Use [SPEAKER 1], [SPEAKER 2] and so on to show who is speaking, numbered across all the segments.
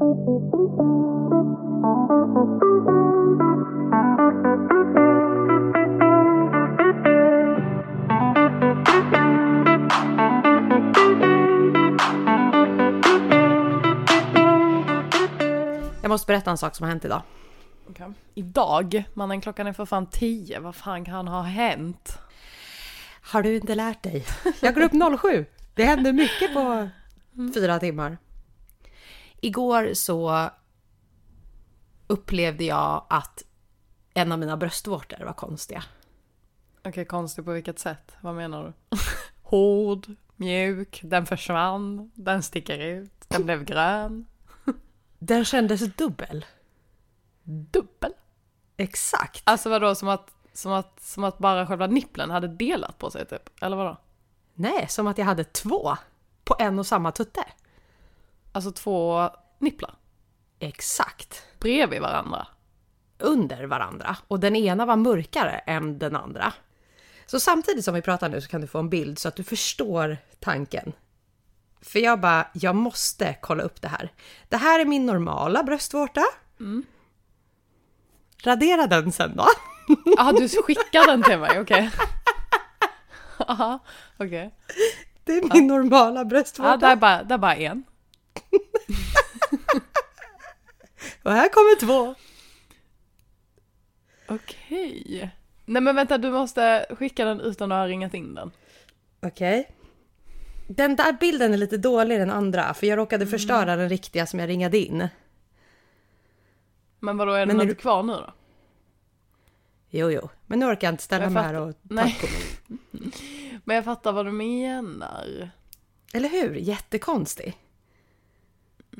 [SPEAKER 1] Jag måste berätta en sak som har hänt idag.
[SPEAKER 2] Okay. Idag? Mannen klockan är för fan tio. Vad fan kan ha hänt?
[SPEAKER 1] Har du inte lärt dig? Jag går upp 07. Det händer mycket på fyra timmar. Igår så upplevde jag att en av mina bröstvårtor var konstiga.
[SPEAKER 2] Okej, okay, konstig på vilket sätt? Vad menar du? Hård, mjuk, den försvann, den sticker ut, den blev grön.
[SPEAKER 1] Den kändes dubbel.
[SPEAKER 2] Dubbel?
[SPEAKER 1] Exakt.
[SPEAKER 2] Alltså vadå, som att, som att, som att bara själva nipplen hade delat på sig typ? Eller vadå?
[SPEAKER 1] Nej, som att jag hade två på en och samma tutte.
[SPEAKER 2] Alltså två nipplar?
[SPEAKER 1] Exakt.
[SPEAKER 2] Bredvid varandra?
[SPEAKER 1] Under varandra. Och den ena var mörkare än den andra. Så samtidigt som vi pratar nu så kan du få en bild så att du förstår tanken. För jag bara, jag måste kolla upp det här. Det här är min normala bröstvårta. Mm. Radera den sen då.
[SPEAKER 2] Jaha, du skickar den till mig, okej. Jaha, okej.
[SPEAKER 1] Det är min ja. normala bröstvårta.
[SPEAKER 2] Ja, det är bara, det är bara en.
[SPEAKER 1] Och här kommer två.
[SPEAKER 2] Okej. Nej men vänta, du måste skicka den utan att ha ringat in den.
[SPEAKER 1] Okej. Okay. Den där bilden är lite dålig den andra, för jag råkade mm. förstöra den riktiga som jag ringade in.
[SPEAKER 2] Men vadå, är den inte du... kvar nu då?
[SPEAKER 1] Jo, jo, men nu orkar jag inte ställa mig här och Nej.
[SPEAKER 2] mig. men jag fattar vad du menar.
[SPEAKER 1] Eller hur? Jättekonstig.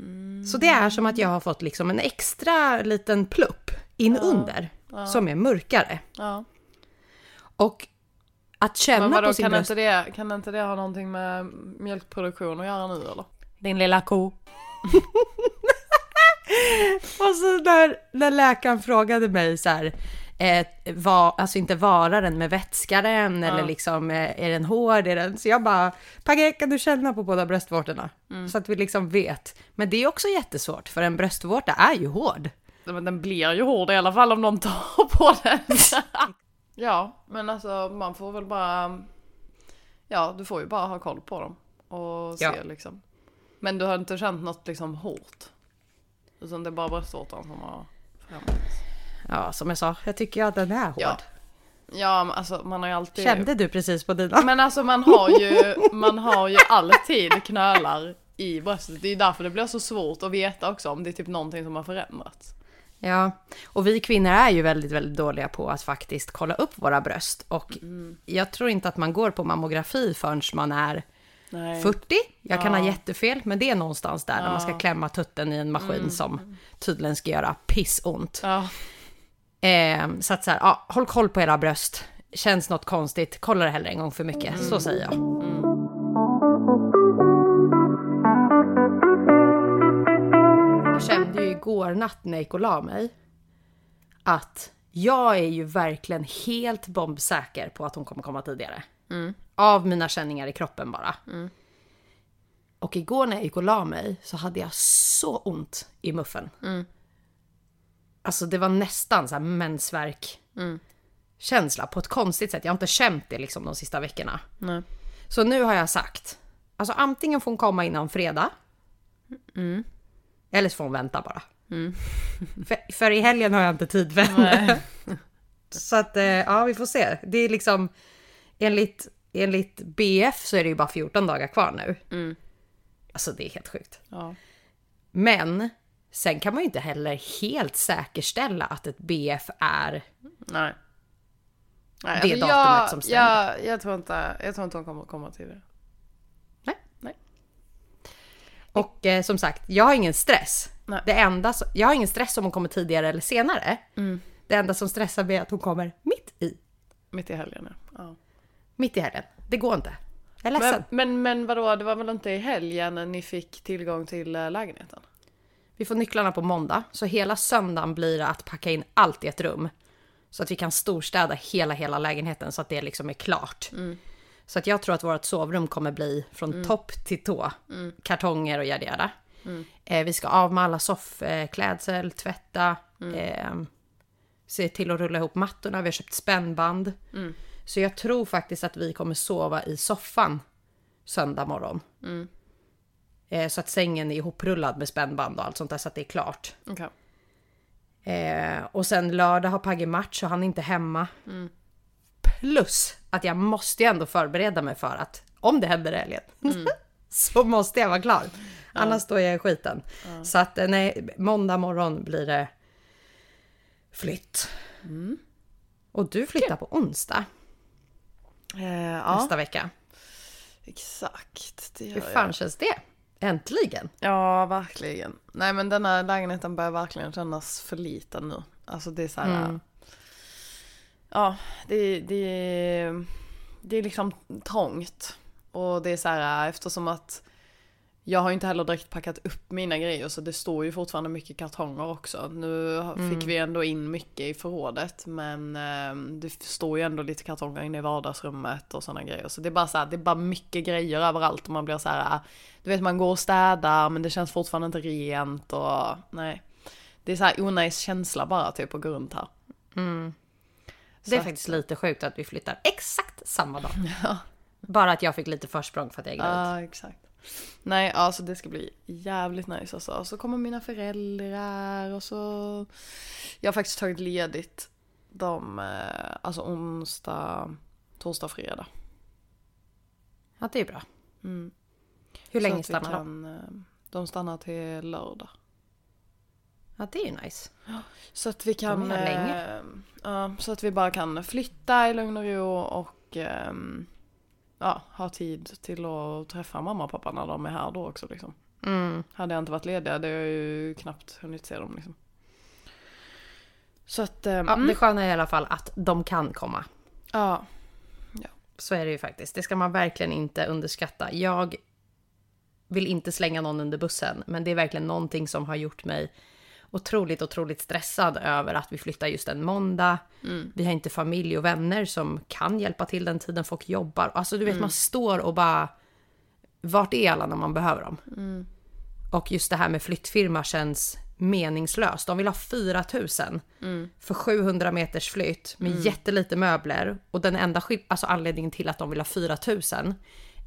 [SPEAKER 1] Mm. Så det är som att jag har fått liksom en extra liten plupp in ja. under ja. som är mörkare.
[SPEAKER 2] Ja.
[SPEAKER 1] Och att känna
[SPEAKER 2] Men vadå,
[SPEAKER 1] på sin
[SPEAKER 2] kan
[SPEAKER 1] bröst...
[SPEAKER 2] Inte det, kan inte det ha någonting med mjölkproduktion att göra nu eller?
[SPEAKER 1] Din lilla ko. och så när, när läkaren frågade mig så här, eh, var, alltså inte varar den med vätska den ja. eller liksom eh, är den hård, är den... Så jag bara, Pagge kan du känna på båda bröstvårtorna? Mm. Så att vi liksom vet. Men det är också jättesvårt för en bröstvårta är ju hård.
[SPEAKER 2] Men den blir ju hård i alla fall om någon tar på den. ja, men alltså man får väl bara... Ja, du får ju bara ha koll på dem och se ja. liksom. Men du har inte känt något liksom hårt? Utan det är bara bröstvårtan som har förändrats?
[SPEAKER 1] Ja, som jag sa, jag tycker att den är hård.
[SPEAKER 2] Ja. Ja, men alltså man har ju alltid...
[SPEAKER 1] Kände du precis på dina?
[SPEAKER 2] Men alltså man har ju, man har ju alltid knölar i bröstet. Det är därför det blir så svårt att veta också om det är typ någonting som har förändrats.
[SPEAKER 1] Ja, och vi kvinnor är ju väldigt, väldigt dåliga på att faktiskt kolla upp våra bröst. Och mm. jag tror inte att man går på mammografi förrän man är Nej. 40. Jag ja. kan ha jättefel, men det är någonstans där ja. när man ska klämma tutten i en maskin mm. som tydligen ska göra pissont.
[SPEAKER 2] Ja.
[SPEAKER 1] Eh, så att så här, ja, håll koll på era bröst. Känns något konstigt, kolla det hellre en gång för mycket. Mm. Så säger jag. Mm. Jag kände ju igår natt när jag gick och la mig att jag är ju verkligen helt bombsäker på att hon kommer komma tidigare. Mm. Av mina känningar i kroppen bara. Mm. Och igår när jag gick och la mig så hade jag så ont i muffen. Mm. Alltså det var nästan så här mensvärk mm. känsla på ett konstigt sätt. Jag har inte känt det liksom de sista veckorna.
[SPEAKER 2] Nej.
[SPEAKER 1] Så nu har jag sagt, alltså antingen får hon komma innan fredag. Mm. Eller så får hon vänta bara. Mm. för, för, i helgen har jag inte tid för henne. så att eh, ja, vi får se. Det är liksom enligt, enligt BF så är det ju bara 14 dagar kvar nu. Mm. Alltså det är helt sjukt.
[SPEAKER 2] Ja.
[SPEAKER 1] Men Sen kan man ju inte heller helt säkerställa att ett BF är
[SPEAKER 2] Nej.
[SPEAKER 1] Nej, det alltså datumet jag, som stämmer.
[SPEAKER 2] Jag, jag, tror inte, jag tror inte hon kommer komma till det.
[SPEAKER 1] Nej.
[SPEAKER 2] Nej.
[SPEAKER 1] Och eh, som sagt, jag har ingen stress. Nej. Det enda, jag har ingen stress om hon kommer tidigare eller senare. Mm. Det enda som stressar mig är att hon kommer mitt i.
[SPEAKER 2] Mitt i helgen, ja.
[SPEAKER 1] Mitt i helgen. Det går inte. Jag är ledsen.
[SPEAKER 2] Men, men, men vadå, det var väl inte i helgen ni fick tillgång till eh, lägenheten?
[SPEAKER 1] Vi får nycklarna på måndag, så hela söndagen blir det att packa in allt i ett rum. Så att vi kan storstäda hela, hela lägenheten så att det liksom är klart. Mm. Så att jag tror att vårt sovrum kommer bli från mm. topp till tå. Mm. Kartonger och yada Eh, vi ska av med alla soffklädsel, tvätta, eh, se till att rulla ihop mattorna, vi har köpt spännband. Så jag tror faktiskt att vi kommer sova i soffan söndag morgon. Eh, så att sängen är ihoprullad med spännband och allt sånt där så att det är klart.
[SPEAKER 2] Okej.
[SPEAKER 1] Eh, och sen lördag har Pagge match och han är inte hemma. Plus att jag måste ju ändå förbereda mig för att om det händer i helgen så måste jag vara klar. Annars står jag i skiten. Så att eh, nej, måndag morgon blir det flytt. Och du flyttar på onsdag
[SPEAKER 2] Eh, ja,
[SPEAKER 1] nästa vecka.
[SPEAKER 2] exakt. Det
[SPEAKER 1] Hur fan
[SPEAKER 2] jag.
[SPEAKER 1] känns det? Äntligen!
[SPEAKER 2] Ja, verkligen. Nej men den här lägenheten börjar verkligen kännas för liten nu. Alltså det är så här.
[SPEAKER 1] Mm.
[SPEAKER 2] Ja, det, det, det är liksom trångt. Och det är så här eftersom att jag har inte heller direkt packat upp mina grejer så det står ju fortfarande mycket kartonger också. Nu
[SPEAKER 1] Mm.
[SPEAKER 2] fick vi ändå in mycket i förrådet men eh, det står ju ändå lite kartonger inne i vardagsrummet och sådana grejer. Så det är bara så här, det är bara mycket grejer överallt och man blir så här, du vet man går och städar men det känns fortfarande inte rent och nej. Det är så här onajs känsla bara typ att gå runt här.
[SPEAKER 1] Det är
[SPEAKER 2] Så
[SPEAKER 1] faktiskt lite sjukt att vi flyttar exakt samma dag. Bara att jag fick lite försprång för att jag är gravid.
[SPEAKER 2] Ja, exakt. Nej, alltså det ska bli jävligt nice alltså. Och så kommer mina föräldrar och så... Jag har faktiskt tagit ledigt de, eh, alltså onsdag, torsdag, fredag.
[SPEAKER 1] Ja, det är bra.
[SPEAKER 2] Mm.
[SPEAKER 1] Hur
[SPEAKER 2] Så
[SPEAKER 1] länge stannar de?
[SPEAKER 2] kan, eh, De stannar till lördag.
[SPEAKER 1] Ja, det är ju nice.
[SPEAKER 2] Så att vi kan...
[SPEAKER 1] De är här länge.
[SPEAKER 2] Ja, så att vi bara kan flytta i lugn och ro och ehm, ja, ha tid till att träffa mamma och pappa när de är här då också liksom.
[SPEAKER 1] Mm.
[SPEAKER 2] Hade jag inte varit ledig hade jag ju knappt hunnit se dem liksom. Så att, ehm,
[SPEAKER 1] Ja,
[SPEAKER 2] mm,
[SPEAKER 1] det sköna är i alla fall att de kan komma.
[SPEAKER 2] ja.
[SPEAKER 1] Så är det ju faktiskt. Det ska man verkligen inte underskatta. Jag vill inte slänga någon under bussen, men det är verkligen någonting som har gjort mig otroligt, otroligt stressad över att vi flyttar just en måndag. Vi har inte familj och vänner som kan hjälpa till den tiden folk jobbar. Alltså du vet, man står och bara... Vart är alla när man behöver dem? Och just det här med flyttfirma känns meningslöst. De vill ha 4 000 för 700 meters flytt med jättelite möbler. Och den enda alltså anledningen till att de vill ha 4 000 eh,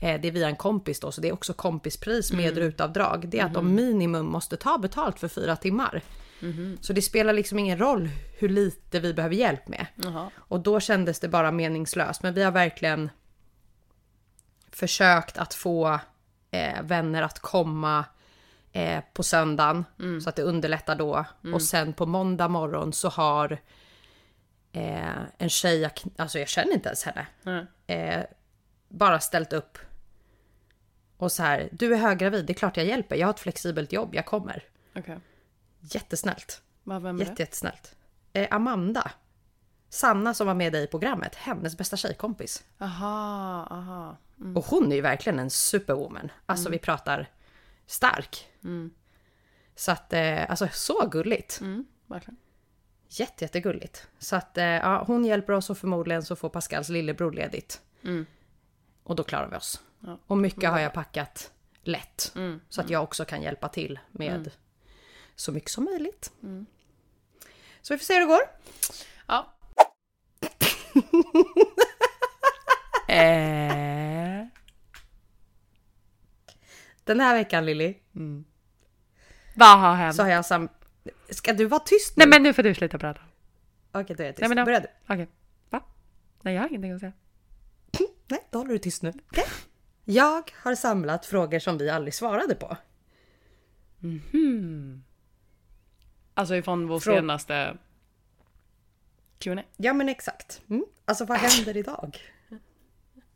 [SPEAKER 1] det är via en kompis då, så det är också kompispris med rutavdrag. Det är att de minimum måste ta betalt för fyra timmar. Så det spelar liksom ingen roll hur lite vi behöver hjälp med.
[SPEAKER 2] Jaha.
[SPEAKER 1] Och då kändes det bara meningslöst. Men vi har verkligen försökt att få eh, vänner att komma eh, på söndagen så att det underlättar då. Och sen på måndag morgon så har eh, en tjej, alltså jag känner inte ens henne, eh, bara ställt upp och så här, du är höggravid, det är klart jag hjälper, jag har ett flexibelt jobb, jag kommer.
[SPEAKER 2] Okej.
[SPEAKER 1] Jättesnällt.
[SPEAKER 2] Vad Vem är
[SPEAKER 1] Jätte,
[SPEAKER 2] det?
[SPEAKER 1] jättesnällt. Eh, Amanda. Sanna som var med dig i programmet, hennes bästa tjejkompis.
[SPEAKER 2] Aha, aha. Mm.
[SPEAKER 1] Och hon är ju verkligen en superwoman. Alltså vi pratar stark. Så att, eh, alltså så gulligt.
[SPEAKER 2] Mm, verkligen.
[SPEAKER 1] Jätte, jättegulligt. Så att eh, ja, hon hjälper oss och förmodligen så får Pascals lillebror ledigt.
[SPEAKER 2] Mm.
[SPEAKER 1] Och då klarar vi oss.
[SPEAKER 2] Ja.
[SPEAKER 1] Och mycket har jag packat lätt.
[SPEAKER 2] Mm.
[SPEAKER 1] Så att jag också kan hjälpa till med så mycket som möjligt.
[SPEAKER 2] Mm.
[SPEAKER 1] Så vi får se hur det går.
[SPEAKER 2] Ja.
[SPEAKER 1] Eh. Den här veckan Lilly,
[SPEAKER 2] Vad har hänt?
[SPEAKER 1] så har jag sam... Ska du vara tyst nu?
[SPEAKER 2] Nej men nu får du sluta prata.
[SPEAKER 1] Okej, då är jag tyst.
[SPEAKER 2] Nej, men då-
[SPEAKER 1] Börja du.
[SPEAKER 2] Okej. Va? Nej jag har ingenting att säga.
[SPEAKER 1] Nej, då håller du tyst nu. Okej? Jag har samlat frågor som vi aldrig svarade på.
[SPEAKER 2] Alltså ifrån vår
[SPEAKER 1] Frå-
[SPEAKER 2] senaste Q&A.
[SPEAKER 1] Ja, men exakt. Mm. Alltså, vad händer idag?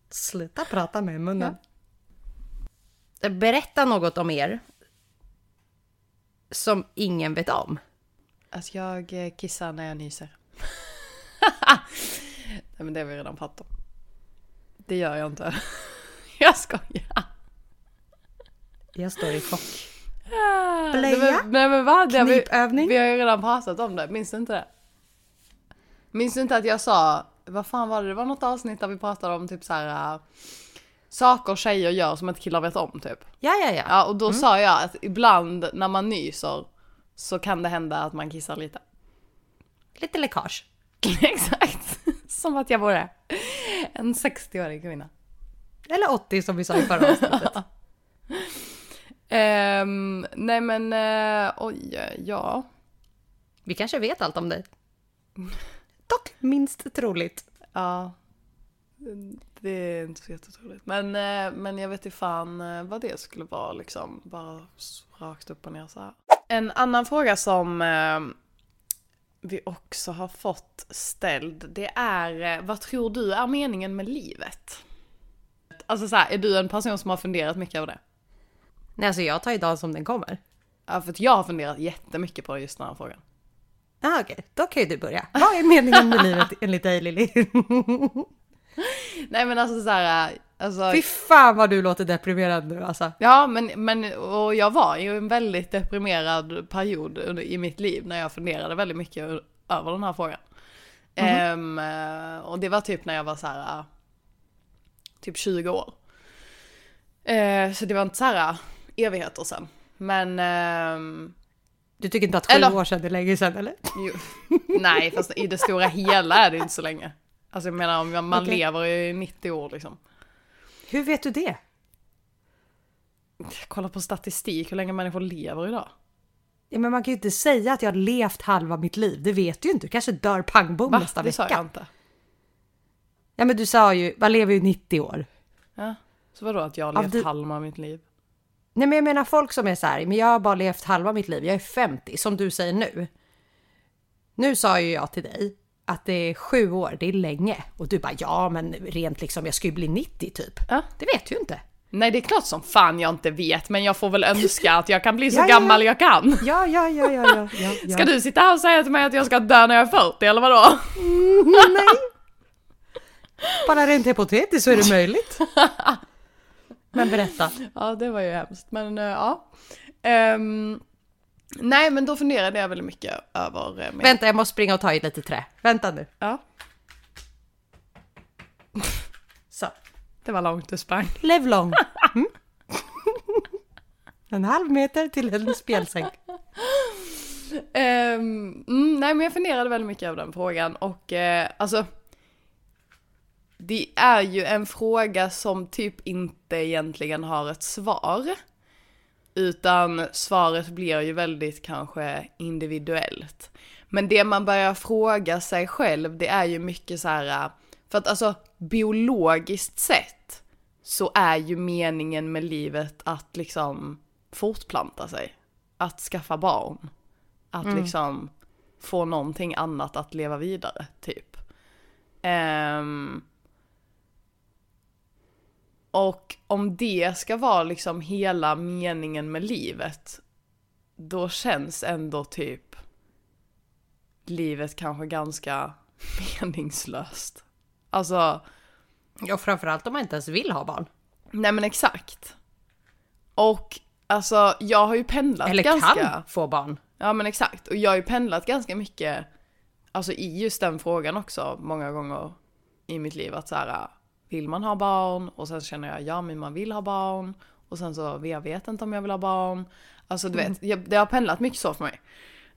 [SPEAKER 1] Sluta prata med munnen. Berätta något om er som ingen vet om.
[SPEAKER 2] Att jag eh, kissar när jag nyser. Nej men det har vi redan pratat om. Det gör jag inte. jag skojar.
[SPEAKER 1] Jag står i chock.
[SPEAKER 2] Nej,
[SPEAKER 1] Blöja?
[SPEAKER 2] men- Nej men vad? Det har vi,
[SPEAKER 1] Knipövning?
[SPEAKER 2] vi har ju redan pratat om det, minns du inte det? Minns du inte att jag sa, vad fan var det, det var något avsnitt där vi pratade om typ så här. äh, saker tjejer gör som inte killar vet om typ.
[SPEAKER 1] Ja, ja, ja.
[SPEAKER 2] Ja, och då sa jag att ibland när man nyser så kan det hända att man kissar lite.
[SPEAKER 1] Lite läckage.
[SPEAKER 2] Exakt. Som att jag vore en 60-årig kvinna.
[SPEAKER 1] Eller 80 som vi sa i förra avsnittet.
[SPEAKER 2] Ehm, nej men, uh, oj, ja.
[SPEAKER 1] Vi kanske vet allt om dig. Dock minst troligt.
[SPEAKER 2] Ja. Det är inte så jättetroligt. Men, eh, men jag vet inte fan eh, vad det skulle vara liksom. Bara rakt upp och ner så här. En annan fråga som vi också har fått ställd. Det är, vad tror du är meningen med livet? Alltså så här, är du en person som har funderat mycket över det?
[SPEAKER 1] Nej, alltså jag tar ju dagen som den kommer.
[SPEAKER 2] Ja, för att jag har funderat jättemycket på just den här frågan.
[SPEAKER 1] Ah, Okej, då kan ju du börja. Vad är meningen med livet enligt dig Lilly?
[SPEAKER 2] Nej men alltså så här, alltså...
[SPEAKER 1] Fy fan vad du låter deprimerad nu alltså.
[SPEAKER 2] Ja, men, men och jag var ju en väldigt deprimerad period under, i mitt liv när jag funderade väldigt mycket över den här frågan. Ehm, eh, och det var typ när jag var så här, typ 20 år. Eh, så det var inte så här eh, evigheter sen. Men, ehm,
[SPEAKER 1] Du tycker inte att sju
[SPEAKER 2] Eller-
[SPEAKER 1] år sedan är länge sedan eller?
[SPEAKER 2] jo, nej fast i det stora hela är det inte så länge. Alltså jag menar om man
[SPEAKER 1] Okej.
[SPEAKER 2] lever i 90 år liksom.
[SPEAKER 1] Hur vet du det?
[SPEAKER 2] Kolla på statistik, hur länge människor lever idag.
[SPEAKER 1] Ja, men man kan ju inte säga att jag har levt halva mitt liv. Det vet du ju inte. Du kanske dör pang bom
[SPEAKER 2] Va?
[SPEAKER 1] nästa
[SPEAKER 2] Det sa jag
[SPEAKER 1] vecka.
[SPEAKER 2] inte.
[SPEAKER 1] Ja men du sa ju, man lever ju 90 år.
[SPEAKER 2] Ja. Så vadå att jag har
[SPEAKER 1] Ja,
[SPEAKER 2] levt
[SPEAKER 1] du-
[SPEAKER 2] halva mitt liv?
[SPEAKER 1] Nej men jag menar folk som är så här, men jag har bara levt halva mitt liv, jag är 50, som du säger nu. Nu sa ju jag till dig att det är sju år, det är länge. Och du bara ja men rent liksom, jag ska ju bli 90 typ.
[SPEAKER 2] Ja.
[SPEAKER 1] Det vet du ju inte.
[SPEAKER 2] Nej det är klart som fan jag inte vet men jag får väl önska att jag kan bli så
[SPEAKER 1] Ja, ja, ja.
[SPEAKER 2] gammal jag kan.
[SPEAKER 1] Ja, ja, ja, ja, ja. ja.
[SPEAKER 2] Ska du sitta här och säga till mig att jag ska dö när jag är 40 eller vadå?
[SPEAKER 1] Nej. Bara rent hypotetiskt så är det möjligt. Men berätta.
[SPEAKER 2] Ja det var ju hemskt men eh, ja. Ehm, nej men då funderade jag väldigt mycket över... eh, min-
[SPEAKER 1] Vänta, jag måste springa och ta i lite trä. Vänta nu.
[SPEAKER 2] Ja,
[SPEAKER 1] Så.
[SPEAKER 2] det var långt du sprang.
[SPEAKER 1] Lev lång. Mm. En halv meter till en spjälsäng.
[SPEAKER 2] Ehm, mm, nej men jag funderade väldigt mycket över den frågan och eh, alltså Det är ju en fråga som typ inte egentligen har ett svar. Utan svaret blir ju väldigt kanske individuellt. Men det man börjar fråga sig själv det är ju mycket så här för att alltså biologiskt sett så är ju meningen med livet att liksom fortplanta sig. Att skaffa barn. Att liksom få någonting annat att leva vidare, typ. Ehm, och om det ska vara liksom hela meningen med livet, då känns ändå typ livet kanske ganska meningslöst. Alltså,
[SPEAKER 1] Ja, framförallt om man inte ens vill ha barn.
[SPEAKER 2] nej men exakt. Och alltså, jag har ju pendlat
[SPEAKER 1] Eller
[SPEAKER 2] ganska...
[SPEAKER 1] kan få barn.
[SPEAKER 2] Ja men exakt, och jag har ju pendlat ganska mycket, alltså i just den frågan också många gånger i mitt liv att så här, vill man ha barn? Och sen känner jag, ja men man vill ha barn. Och sen så, jag vet inte om jag vill ha barn. Alltså du vet, jag, det har pendlat mycket så för mig.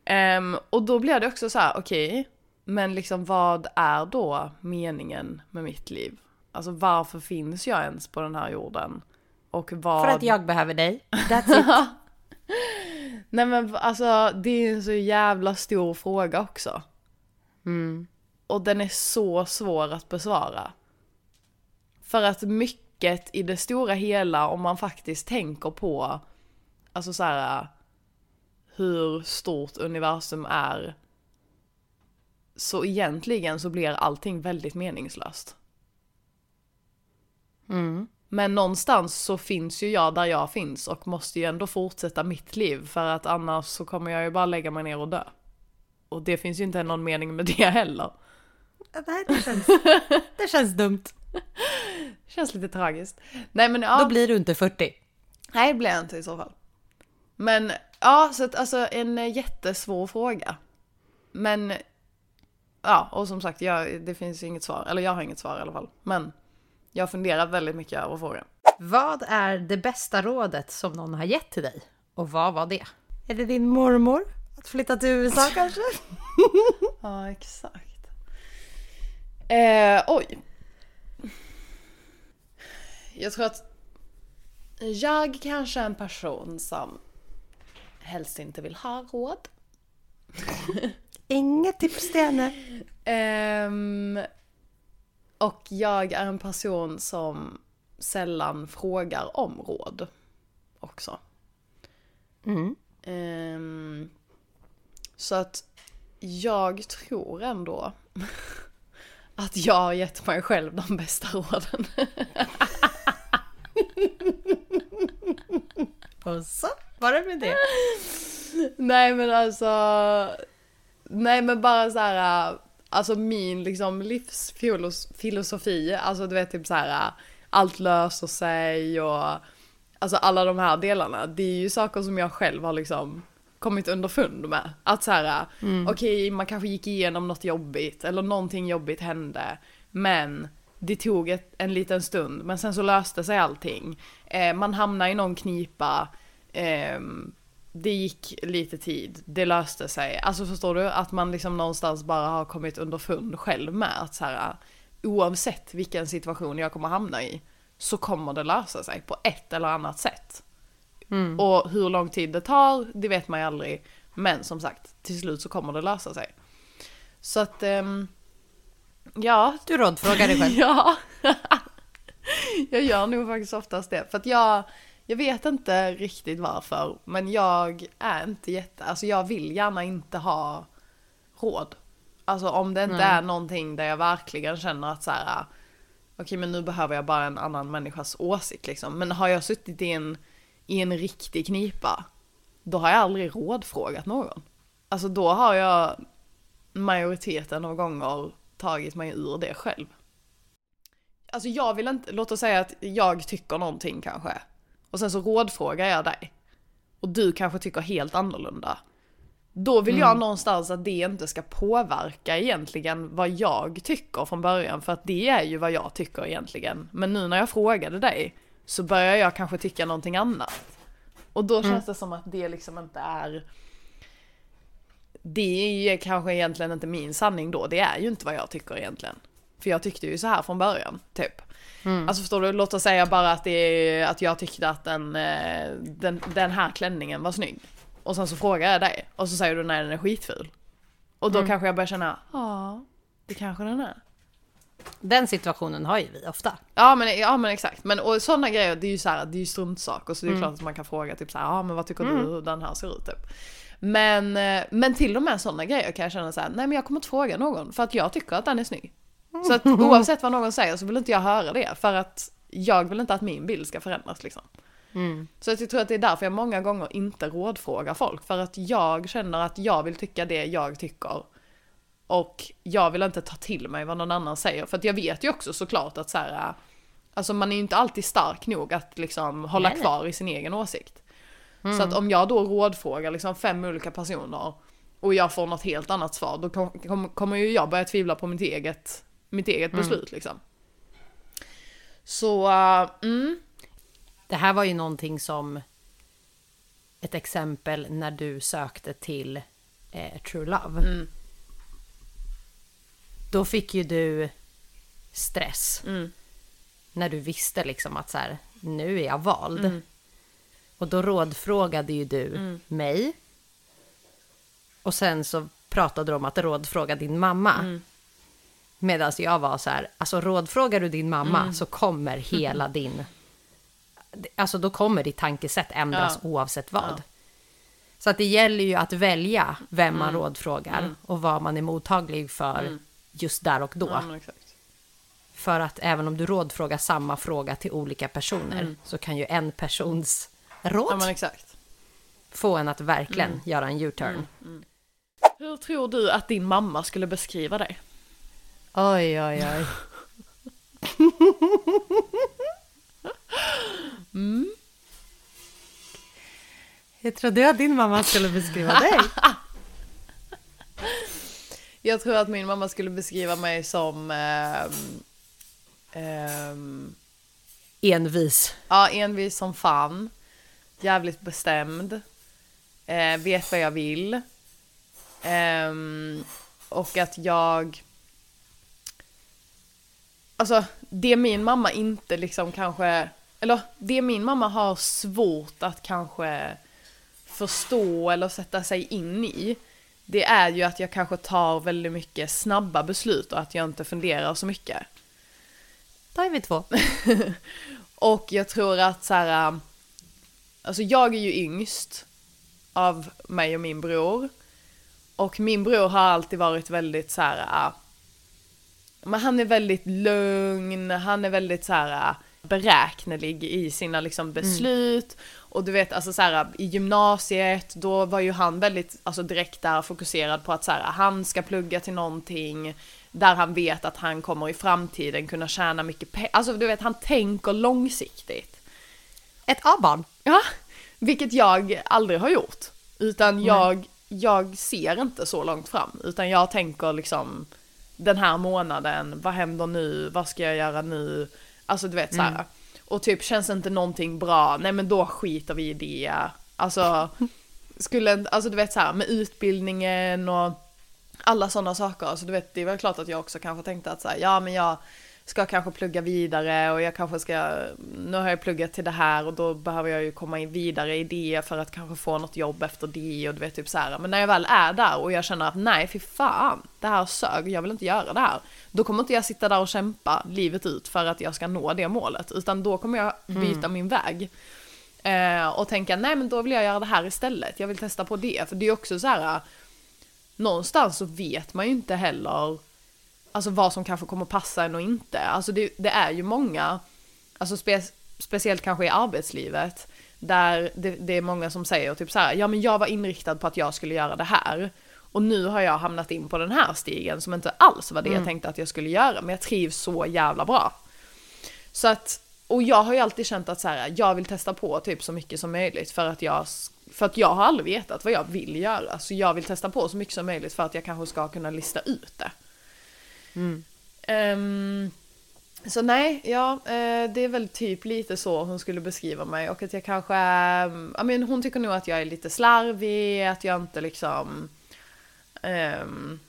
[SPEAKER 2] Ehm, och då blir det också så här, okej, men liksom vad är då meningen med mitt liv? Alltså varför finns jag ens på den här jorden? Och vad...
[SPEAKER 1] För att jag behöver dig. That's it.
[SPEAKER 2] Nej men alltså det är en så jävla stor fråga också.
[SPEAKER 1] Mm.
[SPEAKER 2] Och den är så svår att besvara. För att mycket i det stora hela, om man faktiskt tänker på, alltså så här, hur stort universum är, så egentligen så blir allting väldigt meningslöst.
[SPEAKER 1] Mm.
[SPEAKER 2] Men någonstans så finns ju jag där jag finns och måste ju ändå fortsätta mitt liv för att annars så kommer jag ju bara lägga mig ner och dö. Och det finns ju inte någon mening med det heller.
[SPEAKER 1] Nej, det känns, det känns dumt.
[SPEAKER 2] Känns lite tragiskt. Nej men ja,
[SPEAKER 1] Då blir du inte 40.
[SPEAKER 2] nej det blir jag inte i så fall. Men ja, så att alltså en jättesvår fråga. Men ja, och som sagt, jag, det finns inget svar. Eller jag har inget svar i alla fall. Men Jag funderar väldigt mycket över frågan.
[SPEAKER 1] Vad är det bästa rådet som någon har gett till dig? Och vad var det? Är det din mormor? Att flytta till USA kanske?
[SPEAKER 2] ja, exakt. Eh, oj. Jag tror att jag kanske är en person som helst inte vill ha råd.
[SPEAKER 1] Inget tips till.
[SPEAKER 2] Um, och jag är en person som sällan frågar om råd också.
[SPEAKER 1] Mm.
[SPEAKER 2] Um, så att jag tror ändå att jag har gett mig själv de bästa råden.
[SPEAKER 1] Och så var det med det.
[SPEAKER 2] Nej men alltså. Nej men bara så här. Alltså min liksom livsfilosofi. Alltså du vet typ så här. Allt löser sig och. Alltså alla de här delarna. Det är ju saker som jag själv har liksom kommit underfund med. Att så här, mm. okej okay, man kanske gick igenom något jobbigt eller någonting jobbigt hände. Men det tog ett, en liten stund men sen så löste sig allting. Eh, man hamnade i någon knipa. Eh, det gick lite tid, det löste sig. Alltså förstår du? Att man liksom någonstans bara har kommit underfund själv med att så här, oavsett vilken situation jag kommer hamna i så kommer det lösa sig på ett eller annat sätt. Mm. Och hur lång tid det tar, det vet man ju aldrig. Men som sagt, till slut så kommer det lösa sig. Så att, um, ja.
[SPEAKER 1] Du rådfrågar dig själv.
[SPEAKER 2] ja. jag gör nog faktiskt oftast det. För att jag, jag vet inte riktigt varför, men jag är inte jätte, alltså jag vill gärna inte ha råd. Alltså om det inte mm. är någonting där jag verkligen känner att så här, okej okay, men nu behöver jag bara en annan människas åsikt liksom. Men har jag suttit i en i en riktig knipa, då har jag aldrig rådfrågat någon. Alltså då har jag majoriteten av gånger tagit mig ur det själv. Alltså jag vill inte, låt oss säga att jag tycker någonting kanske. Och sen så rådfrågar jag dig. Och du kanske tycker helt annorlunda. Då vill mm. jag någonstans att det inte ska påverka egentligen vad jag tycker från början. För att det är ju vad jag tycker egentligen. Men nu när jag frågade dig så börjar jag kanske tycka någonting annat. Och då känns mm. det som att det liksom inte är det är kanske egentligen inte min sanning då, det är ju inte vad jag tycker egentligen. För jag tyckte ju så här från början, typ. Mm. Alltså förstår du, låt oss säga bara att, det är, att jag tyckte att den, eh, den, den här klänningen var snygg. Och sen så frågar jag dig och så säger du nej den är skitful. Och då mm. kanske jag börjar känna, ja, det kanske den är.
[SPEAKER 1] Den situationen har ju vi ofta.
[SPEAKER 2] Ja men, ja, men exakt. Men och sådana grejer, det är ju så här, det är ju struntsaker. Så det är mm. klart att man kan fråga typ så här, ja men vad tycker mm. du hur den här ser ut typ. Men, eh, men till och med sådana grejer kan jag känna så här, nej men jag kommer inte fråga någon för att jag tycker att den är snygg. Så att oavsett vad någon säger så vill inte jag höra det för att jag vill inte att min bild ska förändras liksom. Mm. Så jag tror att det är därför jag många gånger inte rådfrågar folk för att jag känner att jag vill tycka det jag tycker och jag vill inte ta till mig vad någon annan säger. För att jag vet ju också såklart att så här, alltså man är ju inte alltid stark nog att liksom hålla nej, kvar i sin egen åsikt. Mm. Så att om jag då rådfrågar liksom fem olika personer och jag får något helt annat svar, då kom, kommer ju jag börja tvivla på mitt eget, mitt eget mm. beslut liksom. Så, uh, mm.
[SPEAKER 1] Det här var ju någonting som ett exempel när du sökte till eh, True Love. Mm då fick ju du stress. Mm. När du visste liksom att så här, nu är jag vald. Mm. Och då rådfrågade ju du mm. mig. Och sen så pratade du om att rådfråga din mamma. Mm. Medan jag var så här, alltså rådfrågar du din mamma mm. så kommer hela din... Alltså då kommer ditt tankesätt ändras ja. oavsett vad. Ja. Så att det gäller ju att välja vem man mm. rådfrågar mm. och vad man är mottaglig för just där och då. För att även om du rådfrågar samma fråga till olika personer mm. så kan ju en persons råd
[SPEAKER 2] ja,
[SPEAKER 1] få en att verkligen mm. göra en U-turn. Mm, mm.
[SPEAKER 2] Hur tror du att din mamma skulle beskriva dig?
[SPEAKER 1] Oj, oj, oj. mm. Hur tror du att din mamma skulle beskriva dig?
[SPEAKER 2] Jag tror att min mamma skulle beskriva mig som... Eh, ehm,
[SPEAKER 1] Envis.
[SPEAKER 2] ja, envis som fan. Jävligt bestämd. Eh, vet vad jag vill. Ehm, och att jag... Alltså, det min mamma inte liksom kanske... Eller det min mamma har svårt att kanske förstå eller sätta sig in i. Det är ju att jag kanske tar väldigt mycket snabba beslut och att jag inte funderar så mycket.
[SPEAKER 1] Då är vi två.
[SPEAKER 2] Och jag tror att så här, alltså jag är ju yngst av mig och min bror. Och min bror har alltid varit väldigt så här, men han är väldigt lugn, han är väldigt så här beräknelig i sina liksom beslut. Och du vet, alltså så här, i gymnasiet, då var ju han väldigt alltså, direkt där fokuserad på att så här, han ska plugga till någonting där han vet att han kommer i framtiden kunna tjäna mycket pengar. Alltså du vet, han tänker långsiktigt.
[SPEAKER 1] Ett A-barn.
[SPEAKER 2] Ja, vilket jag aldrig har gjort. Utan jag, jag ser inte så långt fram. Utan jag tänker liksom den här månaden, vad händer nu, vad ska jag göra nu? Alltså du vet så här. Och typ känns inte någonting bra, nej men då skiter vi i det. Alltså, skulle, alltså du vet så här med utbildningen och alla sådana saker. Alltså du vet, det är väl klart att jag också kanske tänkte att så här, ja men jag ska kanske plugga vidare och jag kanske ska, nu har jag pluggat till det här och då behöver jag ju komma in vidare i det för att kanske få något jobb efter det och du vet typ så här. Men när jag väl är där och jag känner att nej fy fan, det här sög, jag vill inte göra det här. Då kommer inte jag sitta där och kämpa livet ut för att jag ska nå det målet, utan då kommer jag byta min väg. Eh, och tänka nej men då vill jag göra det här istället, jag vill testa på det. För det är också så här någonstans så vet man ju inte heller alltså vad som kanske kommer passa en och inte. Alltså det, det är ju många, alltså spe, speciellt kanske i arbetslivet, där det, det, är många som säger typ så här, ja men jag var inriktad på att jag skulle göra det här. Och nu har jag hamnat in på den här stigen som inte alls var det jag tänkte att jag skulle göra, men jag trivs så jävla bra. Så att, och jag har ju alltid känt att så här, jag vill testa på typ så mycket som möjligt för att jag för att jag har aldrig vetat vad jag vill göra, så jag vill testa på så mycket som möjligt för att jag kanske ska kunna lista ut det.
[SPEAKER 1] Mm.
[SPEAKER 2] Um, så nej, ja, eh, det är väl typ lite så hon skulle beskriva mig och att jag kanske, um, I mean, hon tycker nog att jag är lite slarvig, att jag inte liksom um,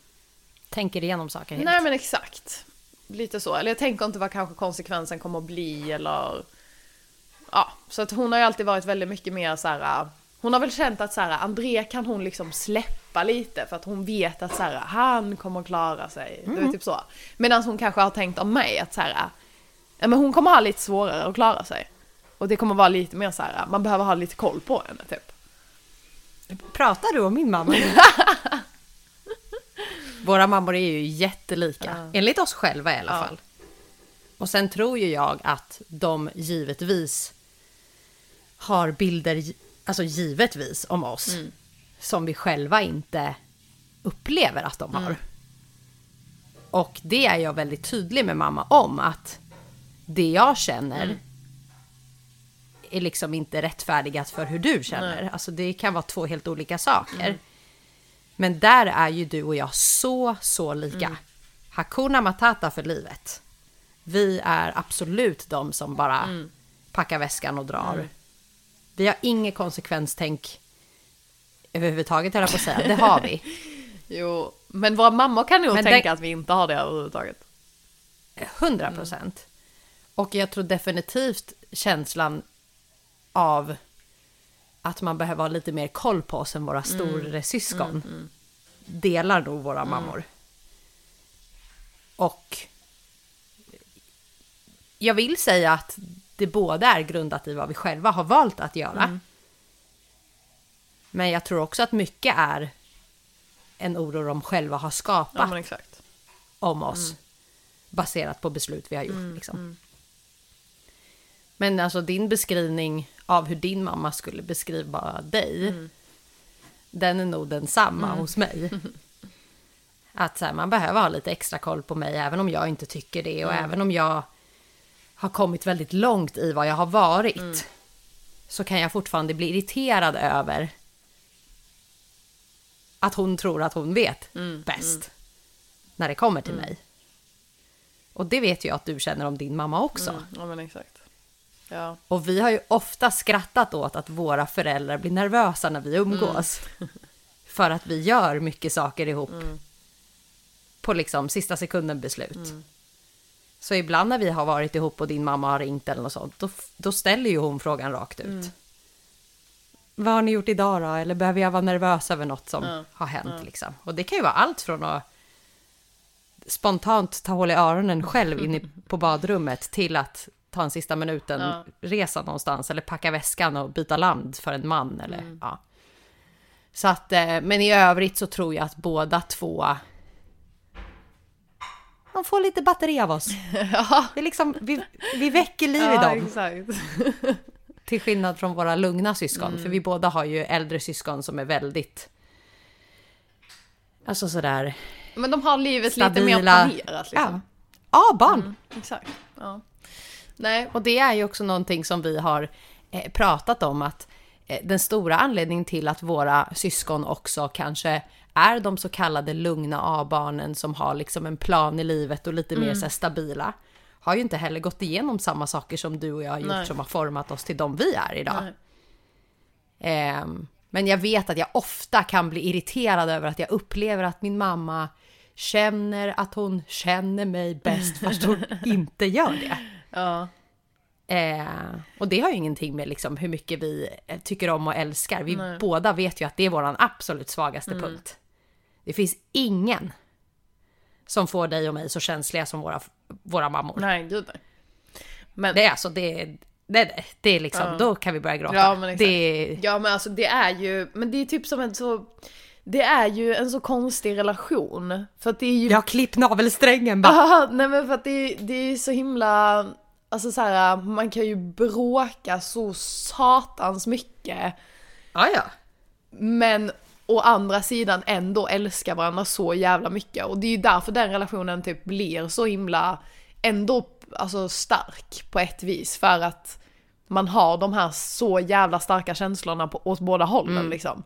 [SPEAKER 1] Tänker igenom saker helt.
[SPEAKER 2] Nej men exakt. Lite så, eller jag tänker inte vad kanske konsekvensen kommer att bli eller Ja, så att hon har ju alltid varit väldigt mycket mer så här. Hon har väl känt att så här, André kan hon liksom släppa lite för att hon vet att så här, han kommer klara sig. Vet, typ så. Medan hon kanske har tänkt om mig att så här, ja, men hon kommer ha lite svårare att klara sig. Och det kommer vara lite mer så här, man behöver ha lite koll på henne typ.
[SPEAKER 1] Pratar du om min mamma? Våra mammor är ju jättelika.
[SPEAKER 2] Ja.
[SPEAKER 1] Enligt oss själva i alla
[SPEAKER 2] Ja.
[SPEAKER 1] fall. Och sen tror ju jag att de givetvis har bilder, alltså givetvis om oss,
[SPEAKER 2] Mm.
[SPEAKER 1] Som vi själva inte upplever att de har. Och det är jag väldigt tydlig med mamma om att det jag känner är liksom inte rättfärdigat för hur du känner. Alltså det kan vara två helt olika saker. Men där är ju du och jag så, så lika. Hakuna Matata för livet. Vi är absolut de som bara packar väskan och drar. Vi har inget konsekvenstänk överhuvudtaget, höll jag på att säga. Det har vi.
[SPEAKER 2] Jo, men våra mammor kan nog
[SPEAKER 1] Men
[SPEAKER 2] tänka
[SPEAKER 1] det-
[SPEAKER 2] att vi inte har det överhuvudtaget.
[SPEAKER 1] 100 procent. Och jag tror definitivt känslan av att man behöver ha lite mer koll på oss än våra storasyskon. Delar nog våra mammor. Och jag vill säga att det både är grundat i vad vi själva har valt att göra. Men jag tror också att mycket är en oro de själva har skapat
[SPEAKER 2] Ja
[SPEAKER 1] om oss baserat på beslut vi har gjort. liksom. Men alltså din beskrivning av hur din mamma skulle beskriva dig, den är nog densamma hos mig. Att så här, man behöver ha lite extra koll på mig även om jag inte tycker det och även om jag har kommit väldigt långt i vad jag har varit. Så kan jag fortfarande bli irriterad över att hon tror att hon vet bäst när det kommer till mig. Och det vet jag att du känner om din mamma också.
[SPEAKER 2] Mm, ja men exakt. Ja.
[SPEAKER 1] Och vi har ju ofta skrattat åt att våra föräldrar blir nervösa när vi umgås. Mm. För att vi gör mycket saker ihop. Mm. På liksom sista sekunden beslut. Mm. Så ibland när vi har varit ihop och din mamma har ringt eller något sånt, då, då ställer ju hon frågan rakt ut. Vad har ni gjort idag då? Eller behöver jag vara nervös över något som ja. har hänt? Ja. Liksom? Och det kan ju vara allt från att spontant ta hål i öronen själv inne på badrummet till att ta en sista minuten ja. resa någonstans eller packa väskan och byta land för en man eller mm. ja. Så att, eh, men i övrigt så tror jag att båda två de får lite batteri av oss. Ja. Det är liksom, vi, vi väcker liv i dem. Exakt. Till skillnad från våra lugna syskon, mm. för vi båda har ju äldre syskon som är väldigt... Alltså sådär...
[SPEAKER 2] Men de har livet stabila. lite mer planerat liksom.
[SPEAKER 1] Ja, ja barn. Mm,
[SPEAKER 2] exakt. Ja.
[SPEAKER 1] Nej. Och det är ju också någonting som vi har eh, pratat om att eh, den stora anledningen till att våra syskon också kanske är de så kallade lugna A-barnen som har liksom en plan i livet och lite mm. mer så stabila har ju inte heller gått igenom samma saker som du och jag har gjort Nej. som har format oss till de vi är idag. Eh, men jag vet att jag ofta kan bli irriterad över att jag upplever att min mamma känner att hon känner mig bäst fast hon inte gör det. Ja. Eh, och det har ju ingenting med liksom hur mycket vi eh, tycker om och älskar. Vi Nej. båda vet ju att det är vår absolut svagaste mm. punkt. Det finns ingen som får dig och mig så känsliga som våra, våra mammor.
[SPEAKER 2] Nej, gud nej.
[SPEAKER 1] Men... Det är alltså, det är, det, det är liksom, ja. då kan vi börja gråta.
[SPEAKER 2] Ja men, exakt. det... ja men alltså det är ju, men det är typ som en så, det är ju en så konstig relation. För att det är ju...
[SPEAKER 1] Jag har klippt navelsträngen bara.
[SPEAKER 2] Aha, nej men för att det, det är så himla, alltså så här, man kan ju bråka så satans mycket.
[SPEAKER 1] Ja, ja.
[SPEAKER 2] Men å andra sidan ändå älskar varandra så jävla mycket. Och det är ju därför den relationen typ blir så himla ändå alltså stark på ett vis. För att man har de här så jävla starka känslorna på, åt båda hållen mm. liksom.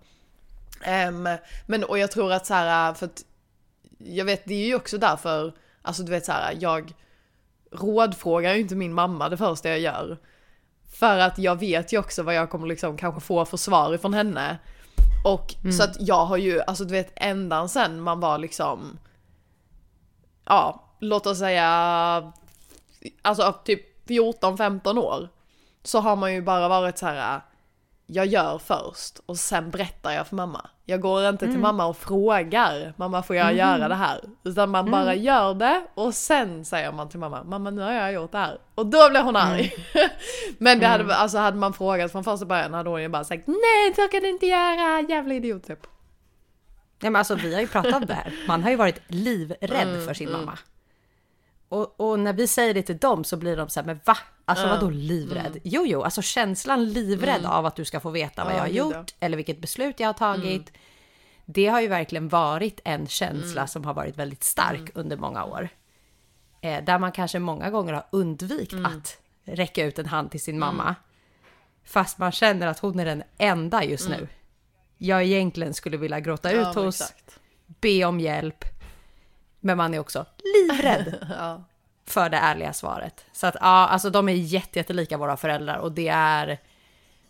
[SPEAKER 2] Um, men och jag tror att så här, för att jag vet det är ju också därför, alltså du vet så här, jag rådfrågar ju inte min mamma det första jag gör. För att jag vet ju också vad jag kommer liksom kanske få för svar ifrån henne. Och mm. så att jag har ju, alltså du vet ända sen man var liksom, ja, låt oss säga, alltså typ 14-15 år. Så har man ju bara varit så här jag gör först och sen berättar jag för mamma. Jag går inte mm. till mamma och frågar, mamma får jag mm. göra det här? Utan man mm. bara gör det och sen säger man till mamma, mamma nu har jag gjort det här. Och då blir hon arg. Mm. Men det hade, mm. alltså hade man frågat från första början hade hon ju bara sagt nej så kan du inte göra, jävla idiot typ.
[SPEAKER 1] Ja men alltså vi har ju pratat om det här, man har ju varit livrädd mm, för sin mamma. Och, och, när vi säger det till dem så blir de så här, men va? Alltså mm. vadå livrädd? Mm. Jo, jo, alltså känslan livrädd mm. av att du ska få veta vad jag har gjort det. eller vilket beslut jag har tagit. Mm. Det har ju verkligen varit en känsla mm. som har varit väldigt stark mm. under många år. Eh, där man kanske många gånger har undvikit att räcka ut en hand till sin mamma. Fast man känner att hon är den enda just nu. Jag egentligen skulle vilja gråta ut ja, hos, exakt. be om hjälp, men man är också livrädd ja. för det ärliga svaret. Så att ja, alltså de är jättelika våra föräldrar och det är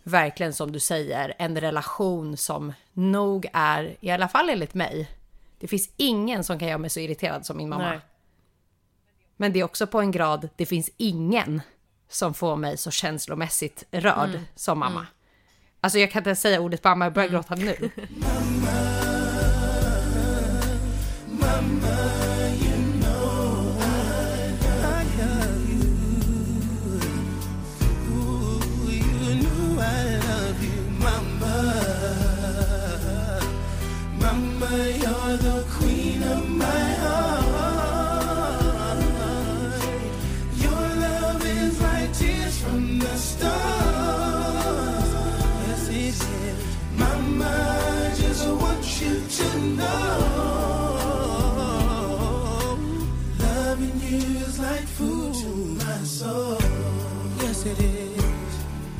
[SPEAKER 1] verkligen som du säger en relation som nog är, i alla fall enligt mig, det finns ingen som kan göra mig så irriterad som min mamma. Nej. Men det är också på en grad, det finns ingen som får mig så känslomässigt rörd mm. som mamma. Mm. Alltså jag kan inte säga ordet mamma, jag börjar mm. gråta nu.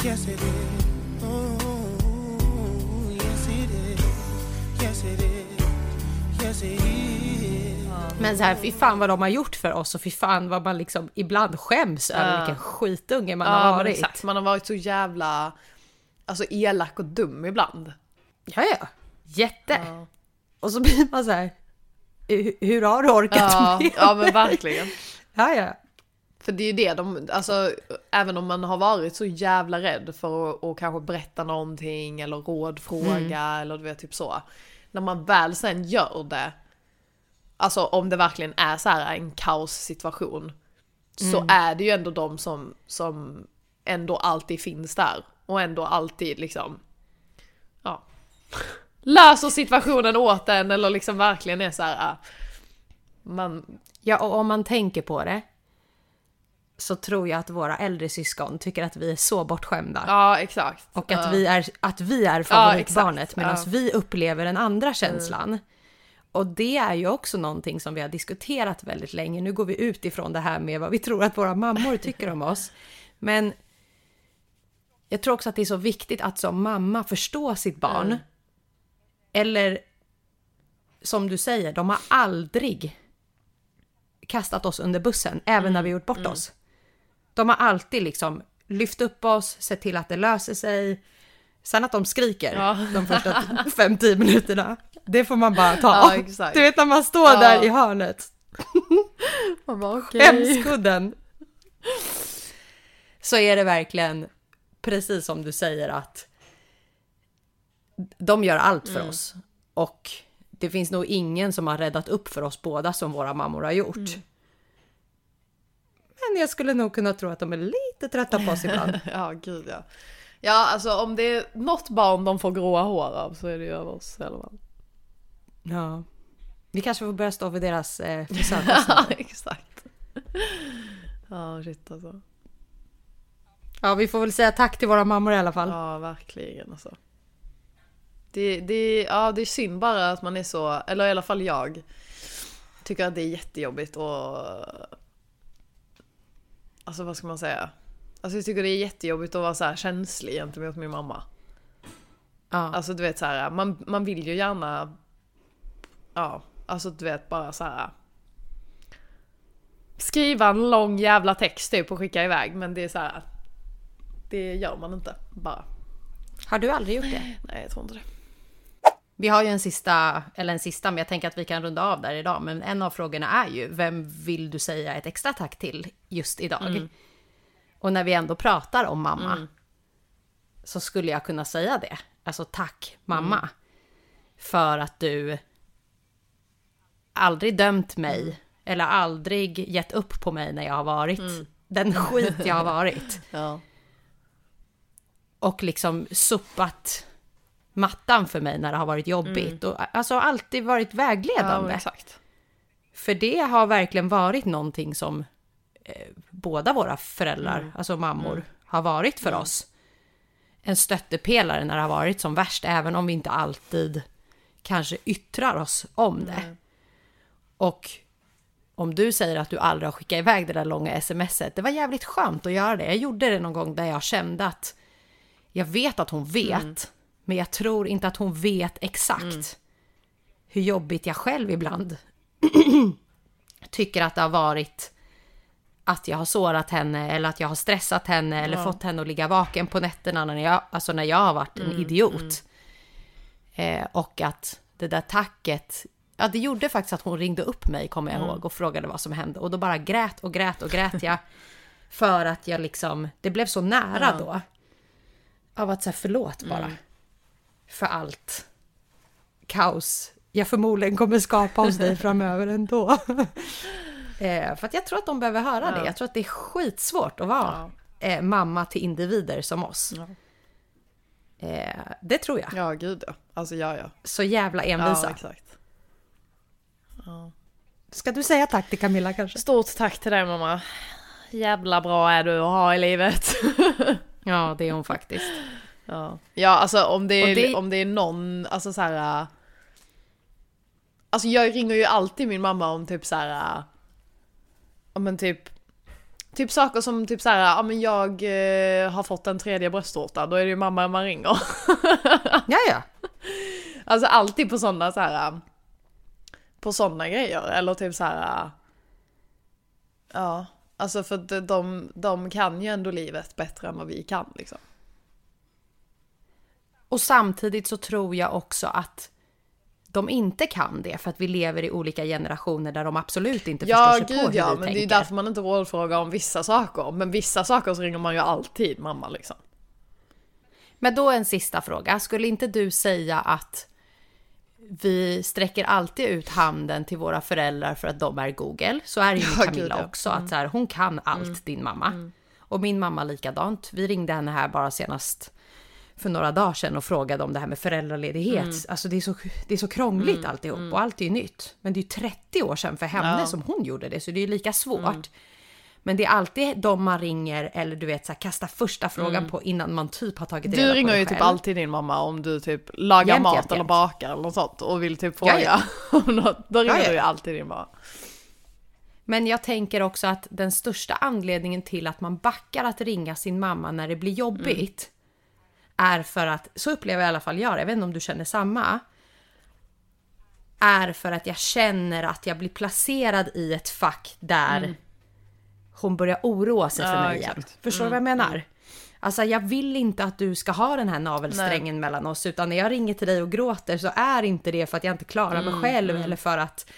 [SPEAKER 1] Yes, it is. Oh, yes, it is. Yes, it is. Yes, it is. Men så här, fy fan vad de har gjort för oss och fy fan vad man liksom ibland skäms över vilken skitunge man
[SPEAKER 2] Ja,
[SPEAKER 1] har varit.
[SPEAKER 2] exakt. Man har varit så jävla alltså, elak och dum ibland.
[SPEAKER 1] Ja, ja. Jätte. Och så blir man så här, "Hur- hur har du orkat
[SPEAKER 2] Ja,
[SPEAKER 1] med?
[SPEAKER 2] ja men verkligen.
[SPEAKER 1] Ja, ja.
[SPEAKER 2] För det är ju det de, alltså även om man har varit så jävla rädd för att, att kanske berätta någonting eller rådfråga eller du vet typ så. När man väl sen gör det, alltså om det verkligen är så här en kaossituation, så är det ju ändå de som, som ändå alltid finns där. Och ändå alltid liksom, ja, löser situationen åt en eller liksom verkligen är så här. Man,
[SPEAKER 1] Ja, och om man tänker på det så tror jag att våra äldre syskon tycker att vi är så bortskämda.
[SPEAKER 2] ja exakt.
[SPEAKER 1] Och att
[SPEAKER 2] Ja.
[SPEAKER 1] vi är, att vi är
[SPEAKER 2] Ja,
[SPEAKER 1] favoritbarnet
[SPEAKER 2] exakt.
[SPEAKER 1] medan
[SPEAKER 2] Ja.
[SPEAKER 1] vi upplever den andra känslan. Och det är ju också någonting som vi har diskuterat väldigt länge. Nu går vi ut ifrån det här med vad vi tror att våra mammor tycker om oss. Men jag tror också att det är så viktigt att som mamma förstå sitt barn.
[SPEAKER 2] Mm.
[SPEAKER 1] Eller som du säger, de har aldrig kastat oss under bussen, även
[SPEAKER 2] Mm.
[SPEAKER 1] när vi gjort bort oss. De har alltid liksom lyft upp oss, sett till att det löser sig. Sen att de skriker
[SPEAKER 2] Ja.
[SPEAKER 1] de första 5-10 minuterna, det får man bara ta.
[SPEAKER 2] Ja.
[SPEAKER 1] Du vet när man står
[SPEAKER 2] Ja.
[SPEAKER 1] där i hörnet,
[SPEAKER 2] Man bara okej.
[SPEAKER 1] skämskudden. Så är det verkligen precis som du säger att de gör allt för oss. Och det finns nog ingen som har räddat upp för oss båda som våra mammor har gjort. Men jag skulle nog kunna tro att de är lite trötta på oss ibland.
[SPEAKER 2] Ja, gud ja. Ja, alltså om det är något barn de får gråa hår av så är det ju över oss i alla fall.
[SPEAKER 1] Ja. Vi kanske får börja stå för deras eh,
[SPEAKER 2] Ja, exakt. Ja, shit alltså.
[SPEAKER 1] Ja, vi får väl säga tack till våra mammor i alla fall.
[SPEAKER 2] Ja, verkligen alltså. Det, det, ja, det är synd bara att man är så, eller i alla fall jag, tycker att det är jättejobbigt och... Alltså vad ska man säga? Alltså jag tycker det är jättejobbigt att vara så här känslig gentemot min mamma.
[SPEAKER 1] Ja.
[SPEAKER 2] Alltså du vet så här, man, man vill ju gärna... Ja, alltså du vet bara så här. Skriva en lång jävla text typ och skicka iväg men det är så här. Det gör man inte bara.
[SPEAKER 1] Har du aldrig gjort det?
[SPEAKER 2] Nej jag tror inte det.
[SPEAKER 1] Vi har ju en sista, eller en sista, men jag tänker att vi kan runda av där idag. Men en av frågorna är ju, vem vill du säga ett extra tack till just idag? Och när vi ändå pratar om mamma, så skulle jag kunna säga det. Alltså tack mamma. För att du aldrig dömt mig, eller aldrig gett upp på mig när jag har varit den skit jag har varit.
[SPEAKER 2] Ja.
[SPEAKER 1] och liksom suppat mattan för mig när det har varit jobbigt. Och alltså alltid varit
[SPEAKER 2] Mm. ja
[SPEAKER 1] vägledande.
[SPEAKER 2] exakt.
[SPEAKER 1] för det har verkligen varit någonting som eh, båda våra föräldrar,
[SPEAKER 2] Mm.
[SPEAKER 1] alltså mammor, har varit för oss. En stöttepelare när det har varit som värst, även om vi inte alltid kanske yttrar oss om det. Och om du säger att du aldrig har skickat iväg det där långa smset, det var jävligt skönt att göra det. Jag gjorde det någon gång där jag kände att jag vet att hon vet, men jag tror inte att hon vet exakt hur jobbigt jag själv ibland tycker att det har varit att jag har sårat henne eller att jag har stressat henne eller fått henne att ligga vaken på nätterna när jag, alltså när jag har varit en idiot. Eh, och att det där tacket, ja det gjorde faktiskt att hon ringde upp mig kommer jag ihåg och frågade vad som hände och då bara grät och grät och grät jag. För att jag liksom, det blev så nära då. Av att säga förlåt bara. För allt kaos jag förmodligen kommer skapa hos dig framöver ändå. eh, för att jag tror att de behöver höra det. Jag tror att det är skitsvårt att vara eh, mamma till individer som oss.
[SPEAKER 2] Ja.
[SPEAKER 1] Eh, det tror jag.
[SPEAKER 2] Ja gud ja. Alltså ja ja.
[SPEAKER 1] Så jävla
[SPEAKER 2] Ja
[SPEAKER 1] envisa.
[SPEAKER 2] exakt.
[SPEAKER 1] Ska du säga tack till Camilla kanske?
[SPEAKER 2] Stort tack till dig mamma. Jävla bra är du att ha i livet.
[SPEAKER 1] Ja, det är hon faktiskt.
[SPEAKER 2] Ja, ja alltså om det, är,
[SPEAKER 1] det-
[SPEAKER 2] om det är någon, alltså så här. äh, Alltså jag ringer ju alltid min mamma om typ så här. äh, men typ. Typ saker som typ så här, ja men jag eh, har fått en tredje bröstvårta, då är det ju mamma man ringer.
[SPEAKER 1] Ja, ja.
[SPEAKER 2] Alltså alltid på sådana så här. äh, på sådana grejer. Eller typ så här. Ja, alltså för att de, de kan ju ändå livet bättre än vad vi kan liksom.
[SPEAKER 1] Och samtidigt så tror jag också att de inte kan det för att vi lever i olika generationer där de absolut inte
[SPEAKER 2] ja,
[SPEAKER 1] förstår sig
[SPEAKER 2] gud,
[SPEAKER 1] på hur
[SPEAKER 2] ja,
[SPEAKER 1] vi
[SPEAKER 2] men
[SPEAKER 1] tänker.
[SPEAKER 2] det är därför man inte rådfrågar om vissa saker. Men vissa saker så ringer man ju alltid mamma liksom.
[SPEAKER 1] Men då en sista fråga. Skulle inte du säga att vi sträcker alltid ut handen till våra föräldrar för att de är Google? Så är ju
[SPEAKER 2] Ja,
[SPEAKER 1] Camilla
[SPEAKER 2] gud, ja. Mm.
[SPEAKER 1] också. Att så här, hon kan allt, din mamma. Och min mamma likadant. Vi ringde henne här bara senast för några dagar sedan och frågade om det här med föräldraledighet.
[SPEAKER 2] Mm.
[SPEAKER 1] Alltså det är så, det är så krångligt alltihop och allt är ju nytt. Men det är ju 30 år sedan för henne
[SPEAKER 2] Ja. Mm.
[SPEAKER 1] som hon gjorde det, så det är ju lika svårt. Men det är alltid de man ringer eller du vet så här, kasta första frågan på innan man typ har tagit reda
[SPEAKER 2] Mm. Du
[SPEAKER 1] på
[SPEAKER 2] ringer ju typ
[SPEAKER 1] själv.
[SPEAKER 2] alltid din mamma om du typ lagar
[SPEAKER 1] Jämt,
[SPEAKER 2] mat
[SPEAKER 1] jämt,
[SPEAKER 2] eller
[SPEAKER 1] jämt.
[SPEAKER 2] bakar eller något sånt och vill typ
[SPEAKER 1] Ja,
[SPEAKER 2] fråga
[SPEAKER 1] ja.
[SPEAKER 2] om något. Då ringer
[SPEAKER 1] Ja, ja.
[SPEAKER 2] du ju alltid din mamma.
[SPEAKER 1] Men jag tänker också att den största anledningen till att man backar att ringa sin mamma när det blir jobbigt är för att, så upplever jag i alla fall jag jag vet inte om du känner samma. Är för att jag känner att jag blir placerad i ett fack där hon börjar oroa sig för
[SPEAKER 2] Ja,
[SPEAKER 1] mig igen.
[SPEAKER 2] exakt.
[SPEAKER 1] Förstår du vad jag menar? Alltså jag vill inte att du ska ha den här navelsträngen mellan oss utan när jag ringer till dig och gråter så är inte det för att jag inte klarar mig själv eller för att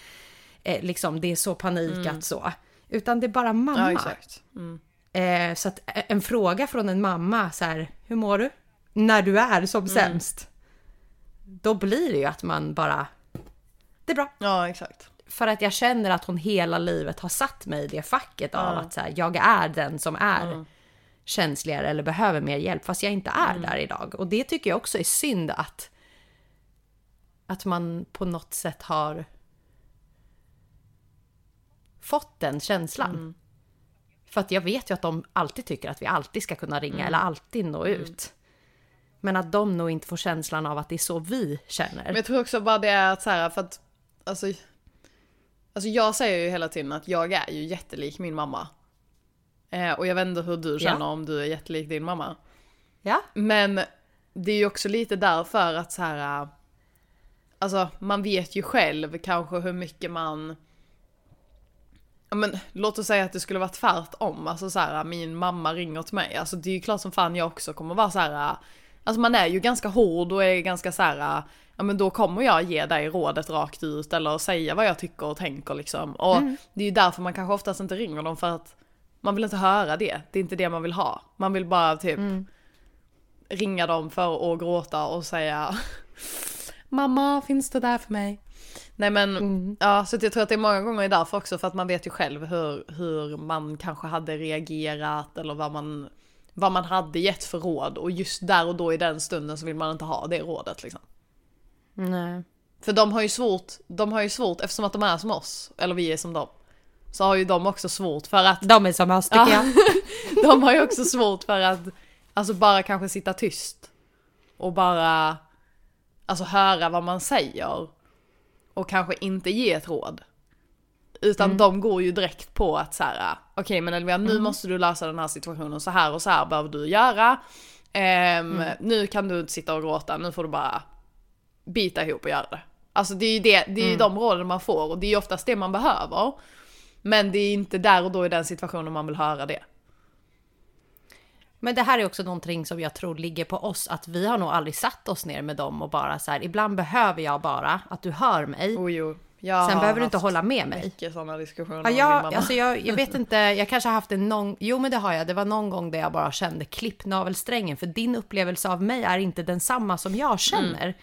[SPEAKER 1] eh, liksom det är så panik att så. Utan det är bara mamma.
[SPEAKER 2] Ja. Mm.
[SPEAKER 1] Eh, så att eh, en fråga från en mamma så här, hur mår du? När du är som
[SPEAKER 2] Mm.
[SPEAKER 1] sämst. Då blir det ju att man bara, det är bra.
[SPEAKER 2] Ja exakt.
[SPEAKER 1] För att jag känner att hon hela livet har satt mig i det facket av
[SPEAKER 2] Ja.
[SPEAKER 1] att så här, jag är den som är känsligare eller behöver mer hjälp fast jag inte är där idag. Och det tycker jag också är synd att att man på något sätt har fått den känslan. För att jag vet ju att de alltid tycker att vi alltid ska kunna ringa eller alltid nå ut. Men att de nog inte får känslan av att det är så vi känner.
[SPEAKER 2] Men jag tror också bara det är att så här för att alltså, alltså jag säger ju hela tiden att jag är ju jättelik min mamma. Eh, och jag vet inte hur du känner om du är jättelik din mamma.
[SPEAKER 1] Ja,
[SPEAKER 2] Men det är ju också lite därför att så här. äh, Alltså man vet ju själv kanske hur mycket man Ja men låt oss säga att det skulle vara tvärtom, alltså så här, min mamma ringer till mig, alltså det är ju klart som fan jag också kommer vara så här. Alltså man är ju ganska hård och är ganska så här. äh, Ja men då kommer jag ge dig rådet rakt ut eller säga vad jag tycker och tänker liksom. Och det är ju därför man kanske oftast inte ringer dem för att man vill inte höra det, det är inte det man vill ha. Man vill bara typ ringa dem för att gråta och säga Mamma, finns du där för mig? Nej men, ja så jag tror att det är många gånger därför också för att man vet ju själv hur, hur man kanske hade reagerat eller vad man, vad man hade gett för råd och just där och då i den stunden så vill man inte ha det rådet liksom.
[SPEAKER 1] nej.
[SPEAKER 2] För de har ju svårt, de har ju svårt eftersom att de är som oss, eller vi är som dem. Så har ju de också svårt för att
[SPEAKER 1] De är som oss tycker
[SPEAKER 2] Ja.
[SPEAKER 1] jag.
[SPEAKER 2] de har ju också svårt för att alltså bara kanske sitta tyst och bara alltså höra vad man säger och kanske inte ge ett råd. Utan de går ju direkt på att så här, okej men Elvia nu måste du lösa den här situationen så här och så här behöver du göra. Ehm, Nu kan du inte sitta och gråta, nu får du bara bita ihop och göra det. Alltså det är ju, det, det är ju de råden man får och det är ju oftast det man behöver. Men det är inte där och då i den situationen man vill höra det.
[SPEAKER 1] Men det här är också någonting som jag tror ligger på oss, att vi har nog aldrig satt oss ner med dem och bara så här, ibland behöver jag bara att du hör mig.
[SPEAKER 2] Oh, jo. Jag
[SPEAKER 1] Sen behöver du inte hålla med mig.
[SPEAKER 2] Mycket sådana diskussioner
[SPEAKER 1] Ja,
[SPEAKER 2] med
[SPEAKER 1] jag,
[SPEAKER 2] mamma.
[SPEAKER 1] alltså jag, jag vet inte, jag kanske har haft en någon, jo men det har jag, det var någon gång där jag bara kände klippnavelsträngen, för din upplevelse av mig är inte densamma som jag känner.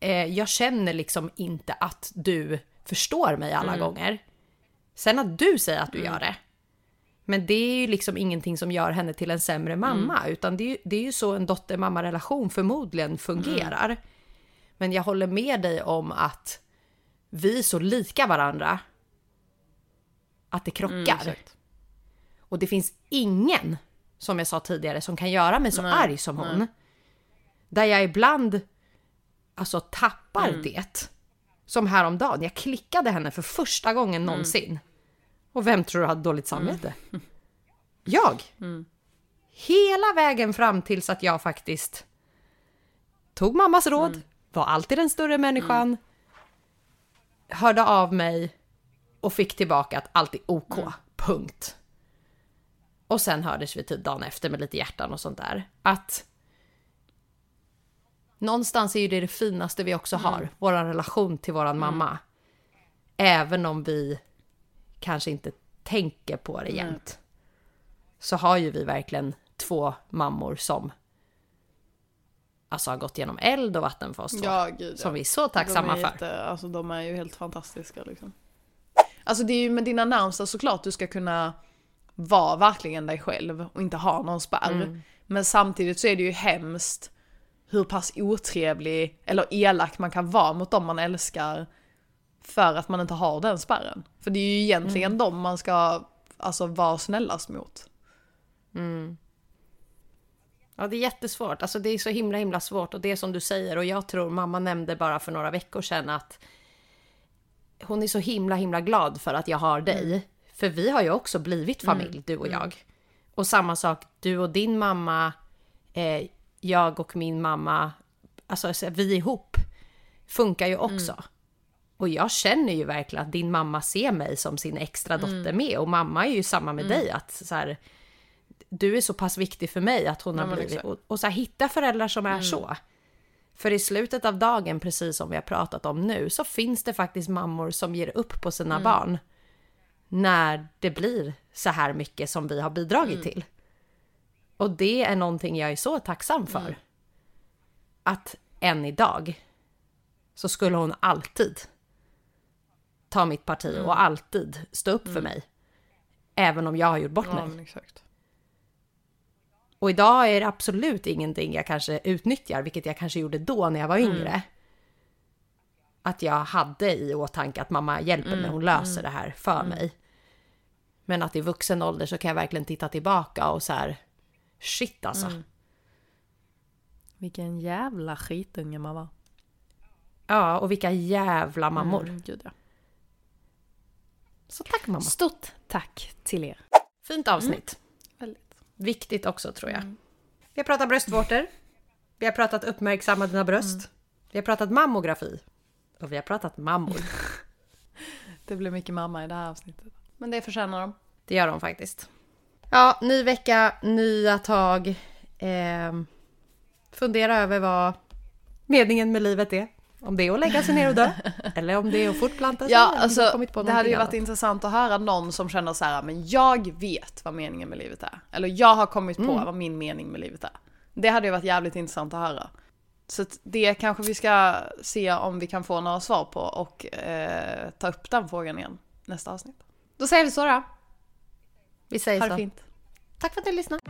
[SPEAKER 1] Eh, jag känner liksom inte att du förstår mig alla gånger. Sen att du säger att du gör det. Men det är ju liksom ingenting som gör henne till en sämre mamma, utan det är, ju, det är ju så en dotter-mamma-relation förmodligen fungerar. Men jag håller med dig om att vi är så lika varandra att det krockar.
[SPEAKER 2] Mm,
[SPEAKER 1] och det finns ingen, som jag sa tidigare, som kan göra mig så
[SPEAKER 2] Nej,
[SPEAKER 1] arg som hon. Där jag ibland alltså tappar
[SPEAKER 2] Mm.
[SPEAKER 1] det. Som häromdagen, jag klickade henne för första gången
[SPEAKER 2] Mm.
[SPEAKER 1] någonsin. Och vem tror du hade dåligt samvete? Jag!
[SPEAKER 2] Mm.
[SPEAKER 1] Hela vägen fram tills att jag faktiskt tog mammas råd,
[SPEAKER 2] Mm.
[SPEAKER 1] var alltid den större människan. Hörde av mig och fick tillbaka att allt är OK. Mm. Punkt. Och sen hördes vi typ dagen efter med lite hjärtan och sånt där. Att någonstans är ju det det finaste vi också har, mm. vår relation till våran mm. mamma. Även om vi kanske inte tänker på det jämt. Så har ju vi verkligen två mammor som alltså har gått genom eld och vatten för oss två.
[SPEAKER 2] Ja, gud,
[SPEAKER 1] som vi är så tacksamma
[SPEAKER 2] de
[SPEAKER 1] är
[SPEAKER 2] jätte, för. Alltså de är ju helt fantastiska liksom. Alltså det är ju med dina närmsta såklart du ska kunna vara verkligen dig själv och inte ha någon spärr. Mm. Men samtidigt så är det ju hemskt hur pass otrevlig eller elak man kan vara mot dem man älskar för att man inte har den spärren. För det är ju egentligen mm. dem man ska alltså, vara snällast mot.
[SPEAKER 1] Mm. Ja, det är jättesvårt. Alltså det är så himla himla svårt och det är som du säger och jag tror mamma nämnde bara för några veckor sedan att hon är så himla himla glad för att jag har dig. Mm. För vi har ju också blivit mm. familj, mm. du och mm. jag. Och samma sak, du och din mamma, eh, jag och min mamma, alltså vi ihop funkar ju också. Mm. Och jag känner ju verkligen att din mamma ser mig som sin extra dotter med och mamma är ju samma med dig att så här, du är så pass viktig för mig att hon ja, har blivit... Och, och, så här, hitta föräldrar som är mm. så. För i slutet av dagen, precis som vi har pratat om nu, så finns det faktiskt mammor som ger upp på sina mm. barn. När det blir så här mycket som vi har bidragit mm. till. Och det är någonting jag är så tacksam för. Mm. Att än idag så skulle hon alltid ta mitt parti och mm. alltid stå upp för mm. mig. Även om jag har gjort bort
[SPEAKER 2] ja,
[SPEAKER 1] mig.
[SPEAKER 2] Exakt.
[SPEAKER 1] Och idag är det absolut ingenting jag kanske utnyttjar, vilket jag kanske gjorde då när jag var yngre. Mm. Att jag hade i åtanke att mamma hjälper mm. mig, hon löser mm. det här för mm. mig. Men att i vuxen ålder så kan jag verkligen titta tillbaka och så här, shit alltså. Mm.
[SPEAKER 2] Vilken jävla skitunge man var.
[SPEAKER 1] Ja, och vilka jävla mammor.
[SPEAKER 2] Mm, gud ja.
[SPEAKER 1] Så tack mamma.
[SPEAKER 2] Stort tack till er.
[SPEAKER 1] Fint avsnitt. Viktigt också tror jag. Mm. Vi har pratat bröstvårtor. Vi har pratat uppmärksamma dina bröst. Mm. Vi har pratat mammografi. Och vi har pratat mammor.
[SPEAKER 2] det blir mycket mamma i det här avsnittet. Men det förtjänar de.
[SPEAKER 1] Det gör de faktiskt. Ja, ny vecka, nya tag. Eh, fundera över vad meningen med livet är. Om det är att lägga sig ner och dö, eller om det är att fortplanta sig.
[SPEAKER 2] Ja, alltså, det hade ju annat. varit intressant att höra någon som känner så här, men jag vet vad meningen med livet är. Eller jag har kommit på mm. vad min mening med livet är. Det hade ju varit jävligt intressant att höra. Så det kanske vi ska se om vi kan få några svar på och eh, ta upp den frågan igen nästa avsnitt. Då säger vi så då.
[SPEAKER 1] Vi säger så.
[SPEAKER 2] Ha det fint.
[SPEAKER 1] Tack för att du lyssnade.